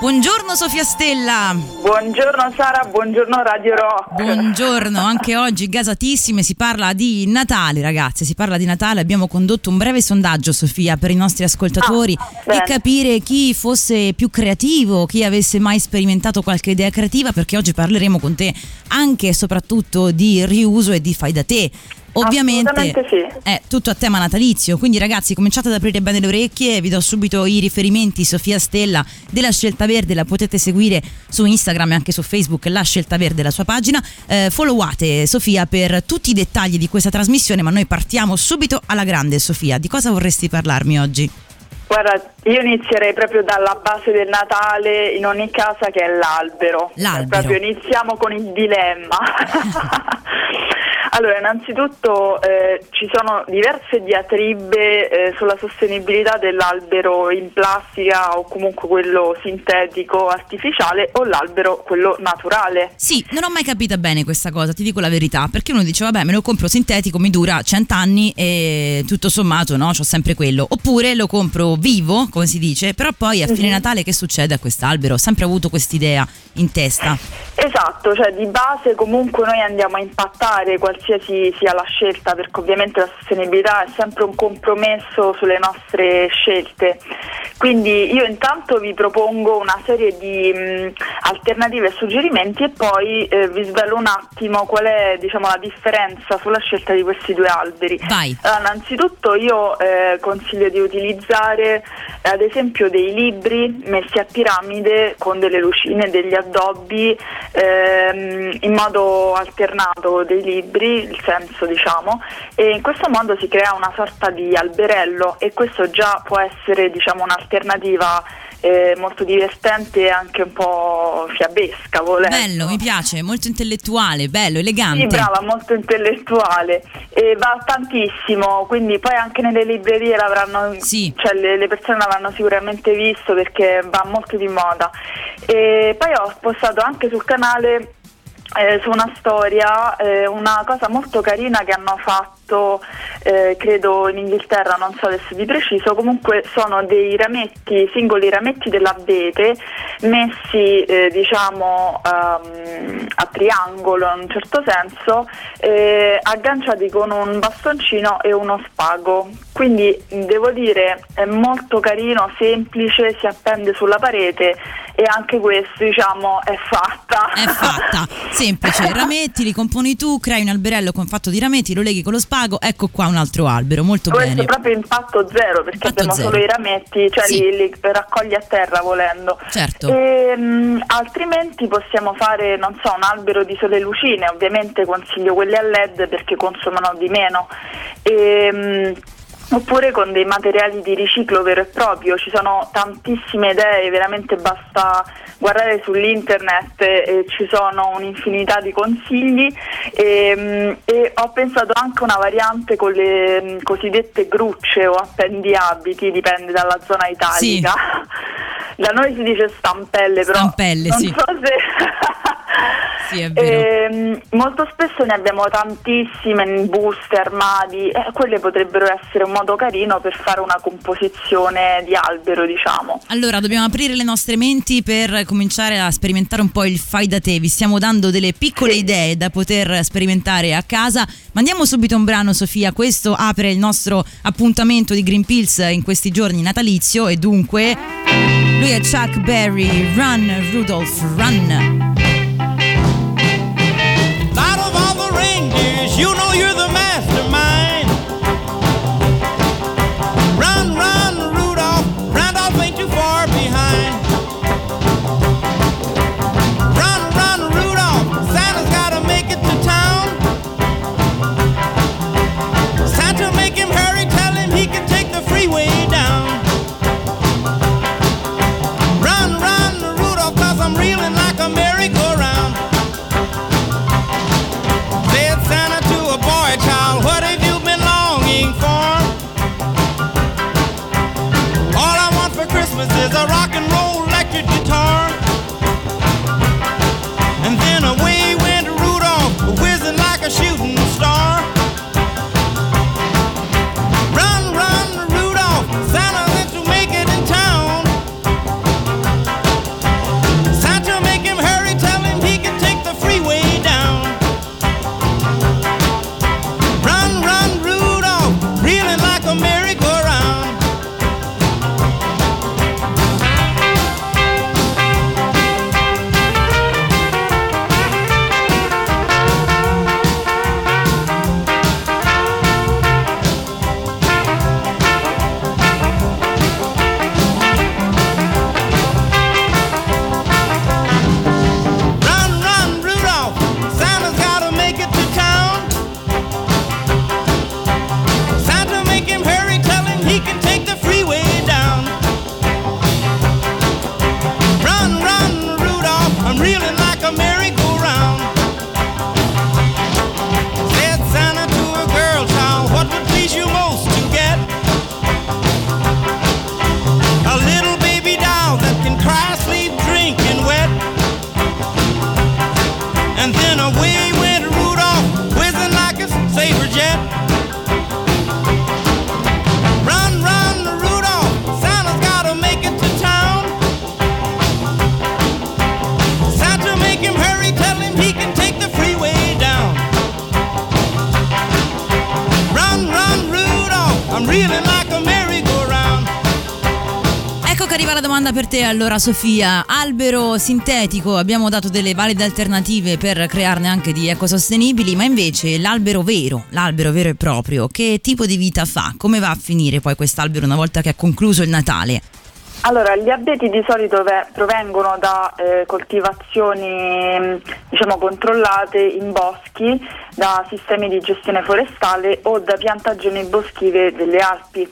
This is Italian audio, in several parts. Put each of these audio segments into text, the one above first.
Buongiorno Sofia Stella. Buongiorno Sara, buongiorno Radio Rock. Buongiorno, anche oggi gasatissime, si parla di Natale ragazze, si parla di Natale, abbiamo condotto un breve sondaggio Sofia per i nostri ascoltatori Ah, e capire chi fosse più creativo, chi avesse mai sperimentato qualche idea creativa perché oggi parleremo con te anche e soprattutto di riuso e di fai da te. Ovviamente sì. è tutto a tema natalizio, quindi ragazzi cominciate ad aprire bene le orecchie, vi do subito i riferimenti Sofia Stella della Scelta Verde, la potete seguire su Instagram e anche su Facebook, la Scelta Verde, la sua pagina. Eh, followate Sofia per tutti i dettagli di questa trasmissione, ma noi partiamo subito alla grande Sofia. Di cosa vorresti parlarmi oggi? Guarda, io inizierei proprio dalla base del Natale in ogni casa che è l'albero. L'albero. Proprio iniziamo con il dilemma. allora, innanzitutto eh, ci sono diverse diatribe eh, sulla sostenibilità dell'albero in plastica o comunque quello sintetico artificiale o l'albero quello naturale. Sì, non ho mai capito bene questa cosa, ti dico la verità, perché uno dice vabbè me lo compro sintetico, mi dura 100 anni e tutto sommato no, ho sempre quello. Oppure lo compro vivo, come si dice, però poi a fine Natale che succede a quest'albero? Ho sempre avuto quest'idea in testa. Esatto, cioè di base comunque noi andiamo a impattare qualsiasi sia la scelta, perché ovviamente la sostenibilità è sempre un compromesso sulle nostre scelte. Quindi io intanto vi propongo una serie di mh, alternative e suggerimenti e poi eh, vi svelo un attimo qual è diciamo, la differenza sulla scelta di questi due alberi. Vai. Allora, innanzitutto io eh, consiglio di utilizzare eh, ad esempio dei libri messi a piramide con delle lucine, degli addobbi ehm, in modo alternato dei libri, il senso diciamo, e in questo modo si crea una sorta di alberello e questo già può essere diciamo un'alternativa eh, molto divertente e anche un po' fiabesca volendo. Bello, mi piace, molto intellettuale, bello, elegante. Sì, brava, molto intellettuale e va tantissimo, quindi poi anche nelle librerie l'avranno, Sì. cioè le, le persone l'avranno sicuramente visto perché va molto di moda. E poi ho postato anche sul canale eh, su una storia eh, una cosa molto carina che hanno fatto eh, credo in Inghilterra non so adesso di preciso comunque sono dei rametti singoli rametti dell'abete messi eh, diciamo ehm, a triangolo in un certo senso eh, agganciati con un bastoncino e uno spago. Quindi devo dire è molto carino semplice si appende sulla parete e anche questo diciamo è fatta. È fatta, semplice, rametti, li componi tu, crei un alberello con fatto di rametti, lo leghi con lo spago, ecco qua un altro albero, molto Questo bene. è proprio impatto zero perché Impatto abbiamo zero. solo i rametti, cioè Sì. li, li raccogli a terra volendo. Certo. Ehm, altrimenti possiamo fare, non so, un albero di sole lucine, ovviamente consiglio quelli a LED perché consumano di meno. Ehm, Oppure con dei materiali di riciclo vero e proprio, ci sono tantissime idee, veramente basta guardare sull'internet e ci sono un'infinità di consigli e, e ho pensato anche a una variante con le mm, cosiddette grucce o appendiabiti, dipende dalla zona italica. Da noi si dice stampelle, però Stampelle, non sì. so se... Sì, è vero. Ehm, molto spesso ne abbiamo tantissime in buste, armadi, e quelle potrebbero essere un modo carino per fare una composizione di albero, diciamo. Allora, dobbiamo aprire le nostre menti per cominciare a sperimentare un po' il fai da te. Vi stiamo dando delle piccole Sì. idee da poter sperimentare a casa. Mandiamo subito un brano, Sofia. Questo apre il nostro appuntamento di Green Pills in questi giorni natalizio e dunque lui è Chuck Berry. Run, Rudolph, run. Domanda per te allora Sofia, albero sintetico, abbiamo dato delle valide alternative per crearne anche di ecosostenibili, ma invece l'albero vero, l'albero vero e proprio, che tipo di vita fa? Come va a finire poi quest'albero una volta che è concluso il Natale? Allora, gli abeti di solito ve- provengono da eh, coltivazioni mh, diciamo, controllate in boschi, da sistemi di gestione forestale o da piantagioni boschive delle Alpi.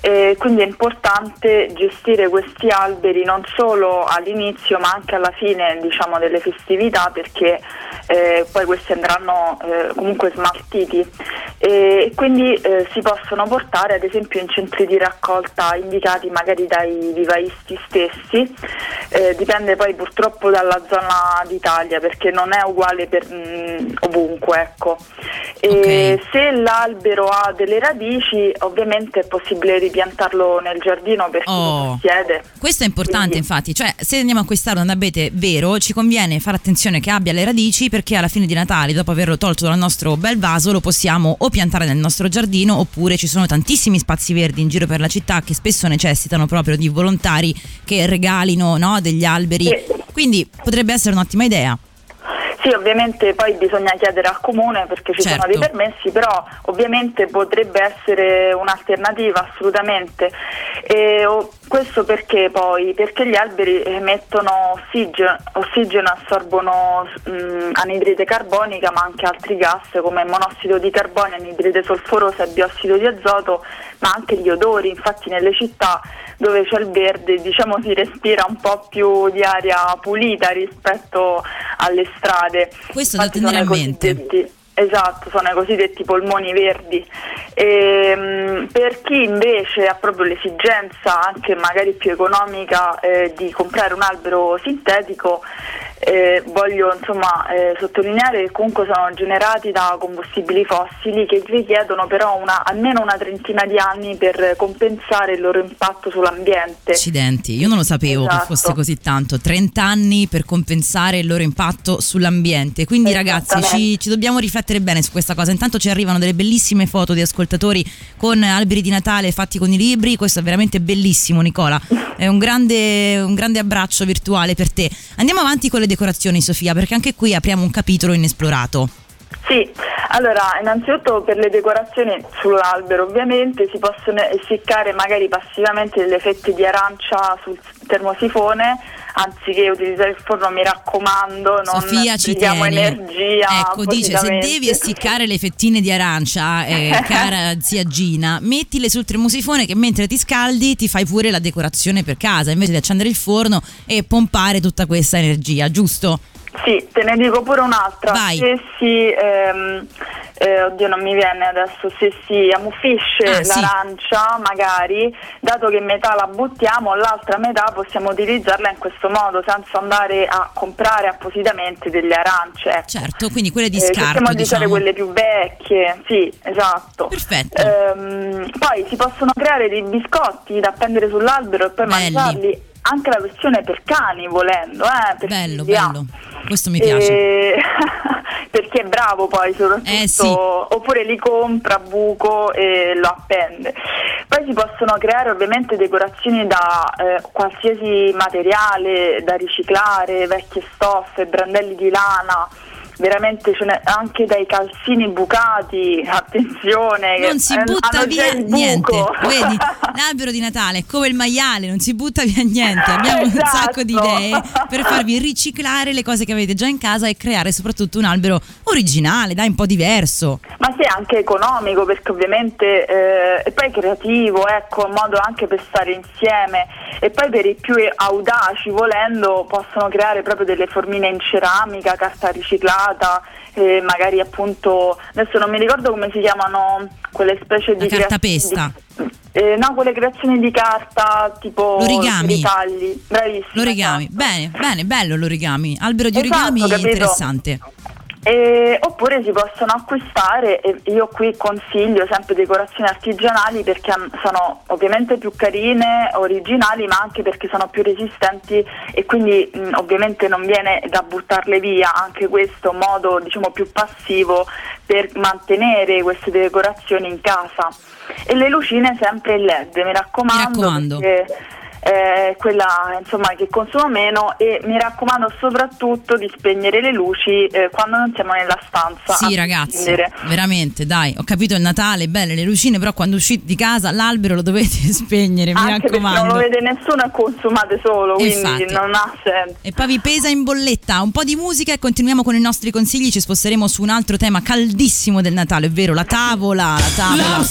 Eh, quindi è importante gestire questi alberi non solo all'inizio ma anche alla fine diciamo, delle festività perché eh, poi questi andranno eh, comunque smaltiti e quindi eh, si possono portare ad esempio in centri di raccolta indicati magari dai vivaisti stessi, eh, dipende poi purtroppo dalla zona d'Italia perché non è uguale per, mh, ovunque. Ecco. E Ok. Se l'albero ha delle radici ovviamente è possibile ripiantarlo nel giardino per chi Oh. lo possiede. Questo è importante Quindi- infatti, cioè se andiamo a acquistare un abete vero ci conviene fare attenzione che abbia le radici perché alla fine di Natale, dopo averlo tolto dal nostro bel vaso, lo possiamo o piantare nel nostro giardino oppure ci sono tantissimi spazi verdi in giro per la città che spesso necessitano proprio di volontari che regalino no, degli alberi. Sì. Quindi potrebbe essere un'ottima idea. Sì, ovviamente poi bisogna chiedere al comune perché ci Certo. sono dei permessi, però ovviamente potrebbe essere un'alternativa assolutamente. E, o- questo perché poi? Perché gli alberi emettono ossigeno, ossigeno assorbono mh, anidride carbonica ma anche altri gas come monossido di carbonio, anidride solforosa e biossido di azoto, ma anche gli odori. Infatti nelle città dove c'è il verde diciamo si respira un po' più di aria pulita rispetto alle strade. Questo da Infatti sono tenere a mente. Esatto, sono i cosiddetti polmoni verdi. Ehm, per chi invece ha proprio l'esigenza, anche magari più economica, eh, di comprare un albero sintetico, eh, voglio insomma eh, sottolineare che comunque sono generati da combustibili fossili che richiedono però una- almeno una trentina di anni per compensare il loro impatto sull'ambiente. Accidenti, io non lo sapevo che Esatto. fosse così tanto. 30 anni per compensare il loro impatto sull'ambiente. Quindi ragazzi ci, ci dobbiamo riflettere bene su questa cosa. Intanto ci arrivano delle bellissime foto di ascoltatori con alberi di Natale fatti con i libri. Questo è veramente bellissimo Nicola. È un grande, un grande abbraccio virtuale per te. Andiamo avanti con le decorazioni Sofia perché anche qui apriamo un capitolo inesplorato. Sì, allora innanzitutto per le decorazioni sull'albero ovviamente si possono essiccare magari passivamente delle fette di arancia sul termosifone anziché utilizzare il forno mi raccomando non Sofia ci tiene. energia Ecco, dice se devi essiccare le fettine di arancia, eh, cara zia Gina, mettile sul termosifone che mentre ti scaldi ti fai pure la decorazione per casa, invece di accendere il forno e pompare tutta questa energia, giusto? Sì, te ne dico pure un'altra. Vai. Se si, ehm, eh, oddio non mi viene adesso, se si ammuffisce Ah, sì. l'arancia magari, dato che metà la buttiamo, l'altra metà possiamo utilizzarla in questo modo senza andare a comprare appositamente delle arance. ecco. Certo, quindi quelle di Eh, scarto, di usare diciamo. quelle più vecchie, sì, esatto. Perfetto. Ehm, poi si possono creare dei biscotti da appendere sull'albero e poi Belli. mangiarli. Anche la versione per cani, volendo, eh, Bello, bello. Questo mi piace. E- perché è bravo poi soprattutto Eh, sì. oppure li compra buco e lo appende poi si possono creare ovviamente decorazioni da eh, qualsiasi materiale da riciclare vecchie stoffe brandelli di lana veramente ce n'è anche dai calzini bucati attenzione Non si eh, butta via niente. Vedi, l'albero di Natale è come il maiale, non si butta via niente. Abbiamo un Esatto. sacco di idee per farvi riciclare le cose che avete già in casa e creare soprattutto un albero originale, dai, un po' diverso. Ma sì, anche economico perché ovviamente eh, e poi creativo, ecco, un modo anche per stare insieme e poi per i più audaci volendo possono creare proprio delle formine in ceramica, carta riciclata, eh, magari appunto adesso non mi ricordo come si chiamano quelle specie La di cartapesta. di- eh, no, quelle creazioni di carta tipo L'origami. ritagli. Bravissima. L'origami, esatto. bene, bene, bello l'origami. Albero di Esatto, origami capito. interessante. Eh, oppure si possono acquistare, e io qui consiglio sempre decorazioni artigianali perché han- sono ovviamente più carine, originali, ma anche perché sono più resistenti e quindi mh, ovviamente non viene da buttarle via, anche questo modo diciamo più passivo per mantenere queste decorazioni in casa. e le lucine sempre in LED, mi raccomando. Mi raccomando. perché è quella insomma, che consuma meno e mi raccomando soprattutto di spegnere le luci eh, quando non siamo nella stanza. Sì, a ragazzi, prescindere. veramente, dai, ho capito il Natale, belle le lucine, però quando uscite di casa l'albero lo dovete spegnere, mi Anche perché non raccomando. lo vede nessuno e consumate solo, quindi Infatti. non ha senso. E poi vi pesa in bolletta un po' di musica e continuiamo con i nostri consigli. Ci sposteremo su un altro tema caldissimo del Natale, ovvero la tavola. La tavola.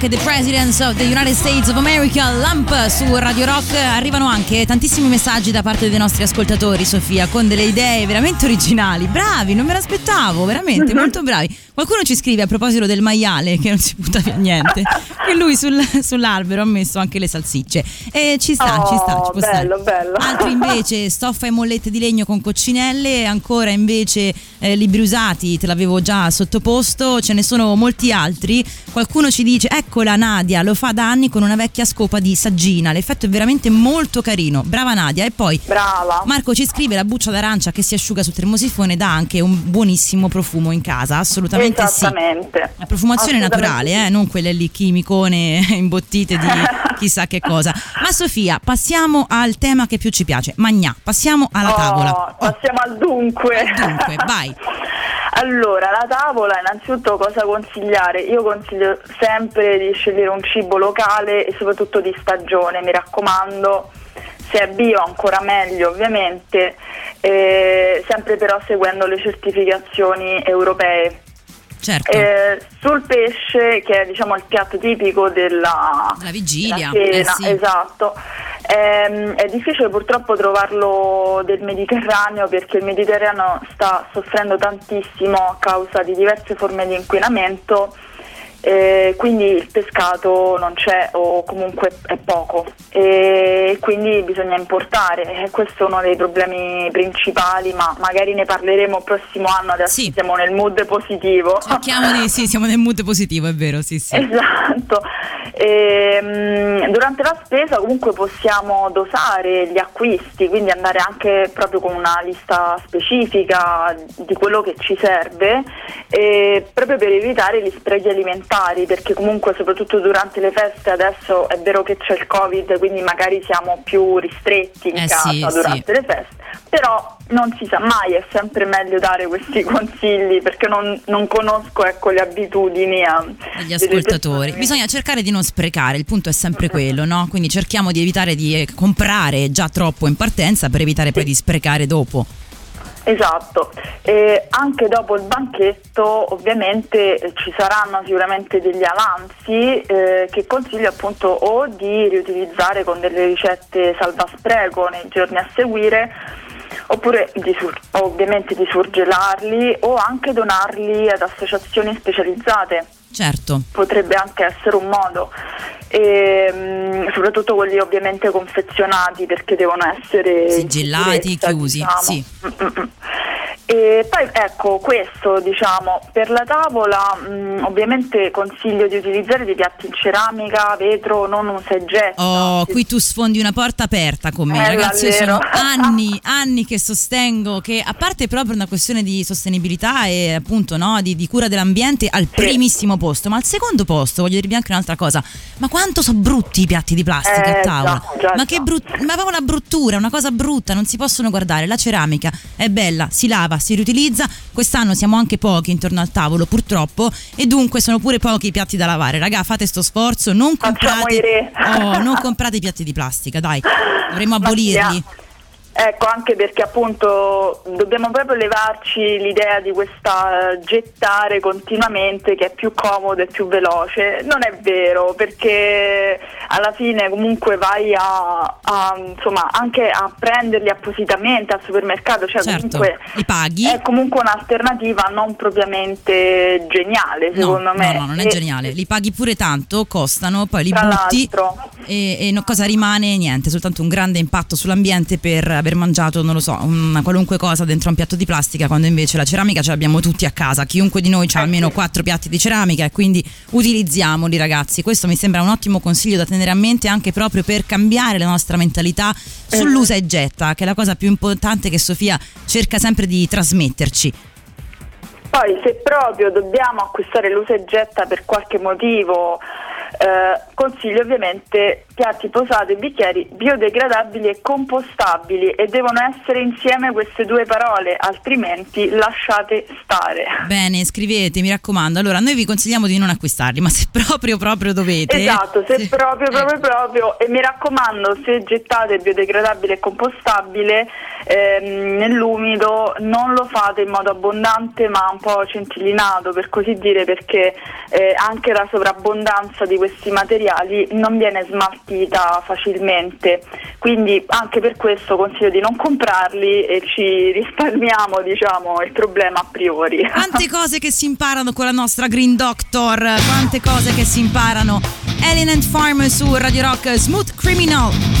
Anche The Presidents of the United States of America, Lamp su Radio Rock. Arrivano anche tantissimi messaggi da parte dei nostri ascoltatori, Sofia, con delle idee veramente originali. Bravi, non me l'aspettavo, veramente, molto bravi. Qualcuno ci scrive a proposito del maiale che non si butta via niente. E lui sul- sull'albero ha messo anche le salsicce. E ci sta, ci sta, ci Oh, può bello, stare. bello. Altri invece stoffa e mollette di legno con coccinelle, ancora invece eh, libri usati, te l'avevo già sottoposto, ce ne sono molti altri. Qualcuno ci dice, eccola Nadia, lo fa da anni con una vecchia scopa di saggina, l'effetto è veramente molto carino, brava Nadia. E poi Brava. Marco ci scrive la buccia d'arancia che si asciuga sul termosifone dà anche un buonissimo profumo in casa, assolutamente sì. La profumazione naturale, eh, non quelle lì chimicone imbottite di chissà che cosa. Ma Sofia, passiamo al tema che più ci piace, Magnà, passiamo alla Oh, tavola. Oh, Passiamo al dunque. dunque, vai. Allora, la tavola, innanzitutto cosa consigliare? Io consiglio sempre di scegliere un cibo locale e soprattutto di stagione, mi raccomando. Se è bio ancora meglio ovviamente, eh, sempre però seguendo le certificazioni europee. Certo. Eh, sul pesce, che è diciamo il piatto tipico della, La vigilia, della eh cena, sì. esatto. Ehm, è difficile purtroppo trovarlo del Mediterraneo perché il Mediterraneo sta soffrendo tantissimo a causa di diverse forme di inquinamento. Eh, quindi il pescato non c'è o comunque è poco. E quindi bisogna importare. E questo è uno dei problemi principali ma magari ne parleremo il prossimo anno adesso Sì. siamo nel mood positivo. Cerchiamo di, sì, siamo nel mood positivo, è vero, sì, sì. Esatto, Ehm, durante la spesa comunque possiamo dosare gli acquisti, quindi andare anche proprio con una lista specifica di quello che ci serve, eh, proprio per evitare gli sprechi alimentari, perché comunque soprattutto durante le feste adesso è vero che c'è il Covid, quindi magari siamo più ristretti in Eh casa sì, durante le feste, però non si sa mai, è sempre meglio dare questi consigli perché non, non conosco ecco, le abitudini a- Degli ascoltatori. Bisogna cercare di non sprecare, il punto è sempre quello, no? Quindi cerchiamo di evitare di eh, comprare già troppo in partenza per evitare poi di sprecare dopo. Esatto, e anche dopo il banchetto ovviamente eh, ci saranno sicuramente degli avanzi eh, che consiglio appunto o di riutilizzare con delle ricette salvaspreco nei giorni a seguire oppure di sur- ovviamente di surgelarli o anche donarli ad associazioni specializzate. Certo. potrebbe anche essere un modo, e, mm, soprattutto quelli ovviamente confezionati perché devono essere Sigillati, chiusi, diciamo. sì. E poi ecco questo diciamo per la tavola mm, ovviamente consiglio di utilizzare dei piatti in ceramica, vetro, non usa e getta. Oh, qui tu sfondi una porta aperta con me, Eh, ragazzi. Io sono anni, anni che sostengo che, a parte proprio una questione di sostenibilità e appunto no, di, di cura dell'ambiente, al primissimo posto, ma al secondo posto voglio dirvi anche un'altra cosa. Ma quanto sono brutti i piatti di plastica Eh, a tavola? già, già, ma che brut- ma proprio una bruttura, una cosa brutta, non si possono guardare. La ceramica è bella, si lava, si riutilizza. Quest'anno siamo anche pochi intorno al tavolo, purtroppo, e dunque sono pure pochi i piatti da lavare. Raga, fate sto sforzo, non comprate, oh, non comprate i piatti di plastica, dai, dovremmo abolirli. Ecco, anche perché appunto dobbiamo proprio levarci l'idea di questa eh, gettare continuamente che è più comodo e più veloce. Non è vero, perché alla fine comunque vai a, a, insomma anche a prenderli appositamente al supermercato, cioè Certo, comunque li paghi. è comunque un'alternativa non propriamente geniale, No, secondo me. no, no, non è E- geniale. Li paghi pure tanto, costano, poi li butti l'altro. e, e no- cosa rimane? Niente, soltanto un grande impatto sull'ambiente per aver mangiato, non lo so, una qualunque cosa dentro un piatto di plastica, quando invece la ceramica ce l'abbiamo tutti a casa. Chiunque di noi ha almeno quattro piatti di ceramica e quindi utilizziamoli, ragazzi. Questo mi sembra un ottimo consiglio da tenere a mente anche proprio per cambiare la nostra mentalità sull'usa e getta, che è la cosa più importante che Sofia cerca sempre di trasmetterci. Poi se proprio dobbiamo acquistare l'usa e getta per qualche motivo, eh, consiglio ovviamente piatti posati e bicchieri biodegradabili e compostabili e devono essere insieme queste due parole, altrimenti lasciate stare. Bene, scrivete, mi raccomando. Allora, noi vi consigliamo di non acquistarli, ma se proprio proprio dovete. Esatto, se Sì. proprio, proprio, Ecco. proprio, e mi raccomando, se gettate biodegradabile e compostabile ehm, nell'umido non lo fate in modo abbondante ma un po' centillinato per così dire perché eh, anche la sovrabbondanza di questi materiali non viene smaltita facilmente, quindi anche per questo consiglio di non comprarli e ci risparmiamo diciamo il problema a priori. Quante cose che si imparano con la nostra Green Doctor, quante cose che si imparano. Alien and Farmer su Radio Rock Smooth Criminal.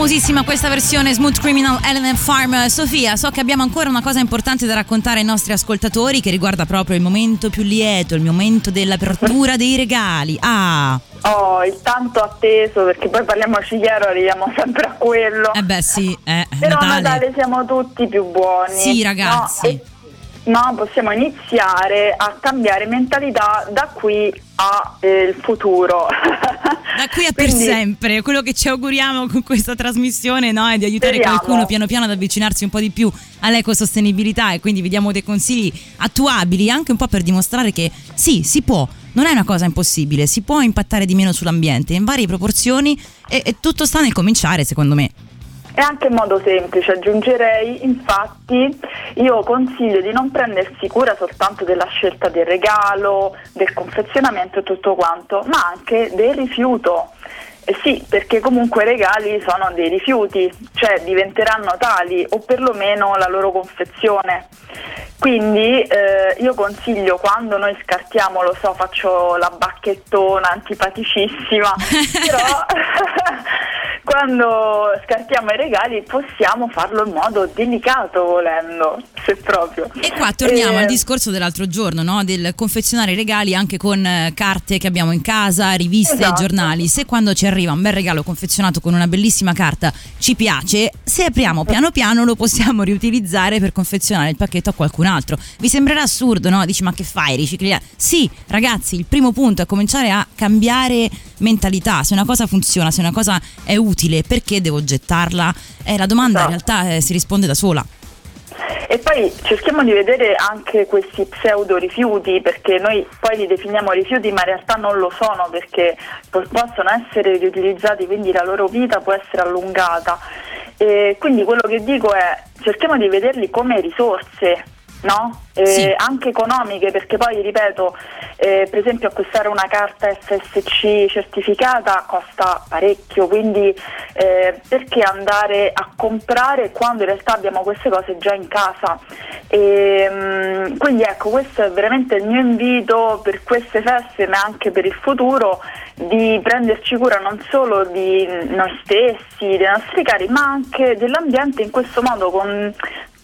Famosissima questa versione Smooth Criminal Element Farm. Sofia, so che abbiamo ancora una cosa importante da raccontare ai nostri ascoltatori che riguarda proprio il momento più lieto, il momento dell'apertura dei regali. Ah, Oh, il tanto atteso, perché poi parliamoci chiaro, arriviamo sempre a quello. eh beh sì, eh, Però a Natale. Natale siamo tutti più buoni. Sì, ragazzi. No, E- no, possiamo iniziare a cambiare mentalità da qui al futuro. Da qui a per Quindi- sempre, quello che ci auguriamo con questa trasmissione no, è di aiutare Speriamo. qualcuno piano piano ad avvicinarsi un po' di più all'ecosostenibilità e quindi vi diamo dei consigli attuabili anche un po' per dimostrare che sì, si può, non è una cosa impossibile, si può impattare di meno sull'ambiente in varie proporzioni e, e tutto sta nel cominciare secondo me. E anche in modo semplice, aggiungerei, infatti, io consiglio di non prendersi cura soltanto della scelta del regalo, del confezionamento e tutto quanto, ma anche del rifiuto. Eh sì, perché comunque i regali sono dei rifiuti, cioè diventeranno tali o perlomeno la loro confezione. Quindi eh, io consiglio quando noi scartiamo, lo so, faccio la bacchettona antipaticissima, però quando scartiamo i regali possiamo farlo in modo delicato volendo, se proprio. E qua torniamo Eh, al discorso dell'altro giorno, no? del confezionare i regali anche con eh, carte che abbiamo in casa, riviste Esatto. e giornali. Se quando ci arriva un bel regalo confezionato con una bellissima carta ci piace, se apriamo piano piano lo possiamo riutilizzare per confezionare il pacchetto a qualcun altro. Vi sembrerà assurdo, no? Dici ma che fai? Ricicli? Sì, ragazzi, il primo punto è cominciare a cambiare mentalità. Se una cosa funziona, se una cosa è utile, perché devo gettarla? Eh, la domanda in realtà eh, si risponde da sola. E poi cerchiamo di vedere anche questi pseudo rifiuti, perché noi poi li definiamo rifiuti, ma in realtà non lo sono perché po- possono essere riutilizzati, quindi la loro vita può essere allungata. E quindi quello che dico è cerchiamo di vederli come risorse. No? Eh, Sì. Anche economiche, perché poi ripeto, eh, per esempio acquistare una carta FSC certificata costa parecchio, quindi eh, perché andare a comprare quando in realtà abbiamo queste cose già in casa? E, mm, quindi ecco, questo è veramente il mio invito per queste feste, ma anche per il futuro, di prenderci cura non solo di noi stessi, dei nostri cari, ma anche dell'ambiente in questo modo con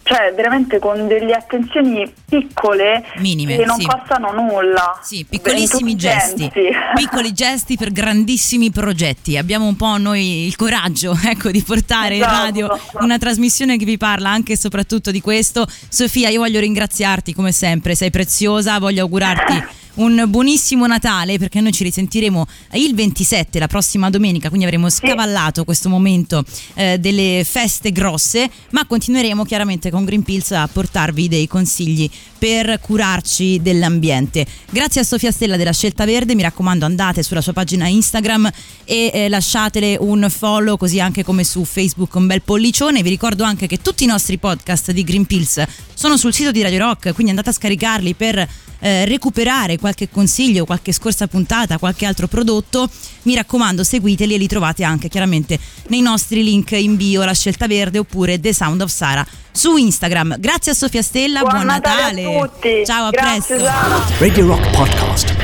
cioè veramente con delle attenzioni piccole Minime, che non sì. costano nulla. Sì, piccolissimi gesti, piccoli gesti per grandissimi progetti. Abbiamo un po' noi il coraggio, ecco, di portare in Esatto. radio una trasmissione che vi parla anche e soprattutto di questo. Sofia, io voglio ringraziarti come sempre, sei preziosa, voglio augurarti un buonissimo Natale perché noi ci risentiremo il 27, la prossima domenica, quindi avremo scavallato questo momento eh, delle feste grosse, ma continueremo chiaramente con Green Pills a portarvi dei consigli per curarci dell'ambiente. Grazie a Sofia Stella della Scelta Verde, mi raccomando andate sulla sua pagina Instagram e eh, lasciatele un follow così anche come su Facebook un bel pollicione. Vi ricordo anche che tutti i nostri podcast di Green Pills sono sul sito di Radio Rock, quindi andate a scaricarli per eh, recuperare qualche consiglio, qualche scorsa puntata, qualche altro prodotto. Mi raccomando, seguiteli e li trovate anche chiaramente nei nostri link in bio, la scelta verde oppure The Sound of Sara su Instagram. Grazie a Sofia Stella, buon, Buon Natale a tutti. Ciao, a Grazie, presto. Sara. Radio Rock Podcast.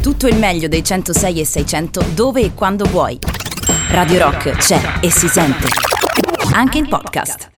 Tutto il meglio dei 106 e 600 dove e quando vuoi. Radio Rock c'è e si sente. Anche in podcast.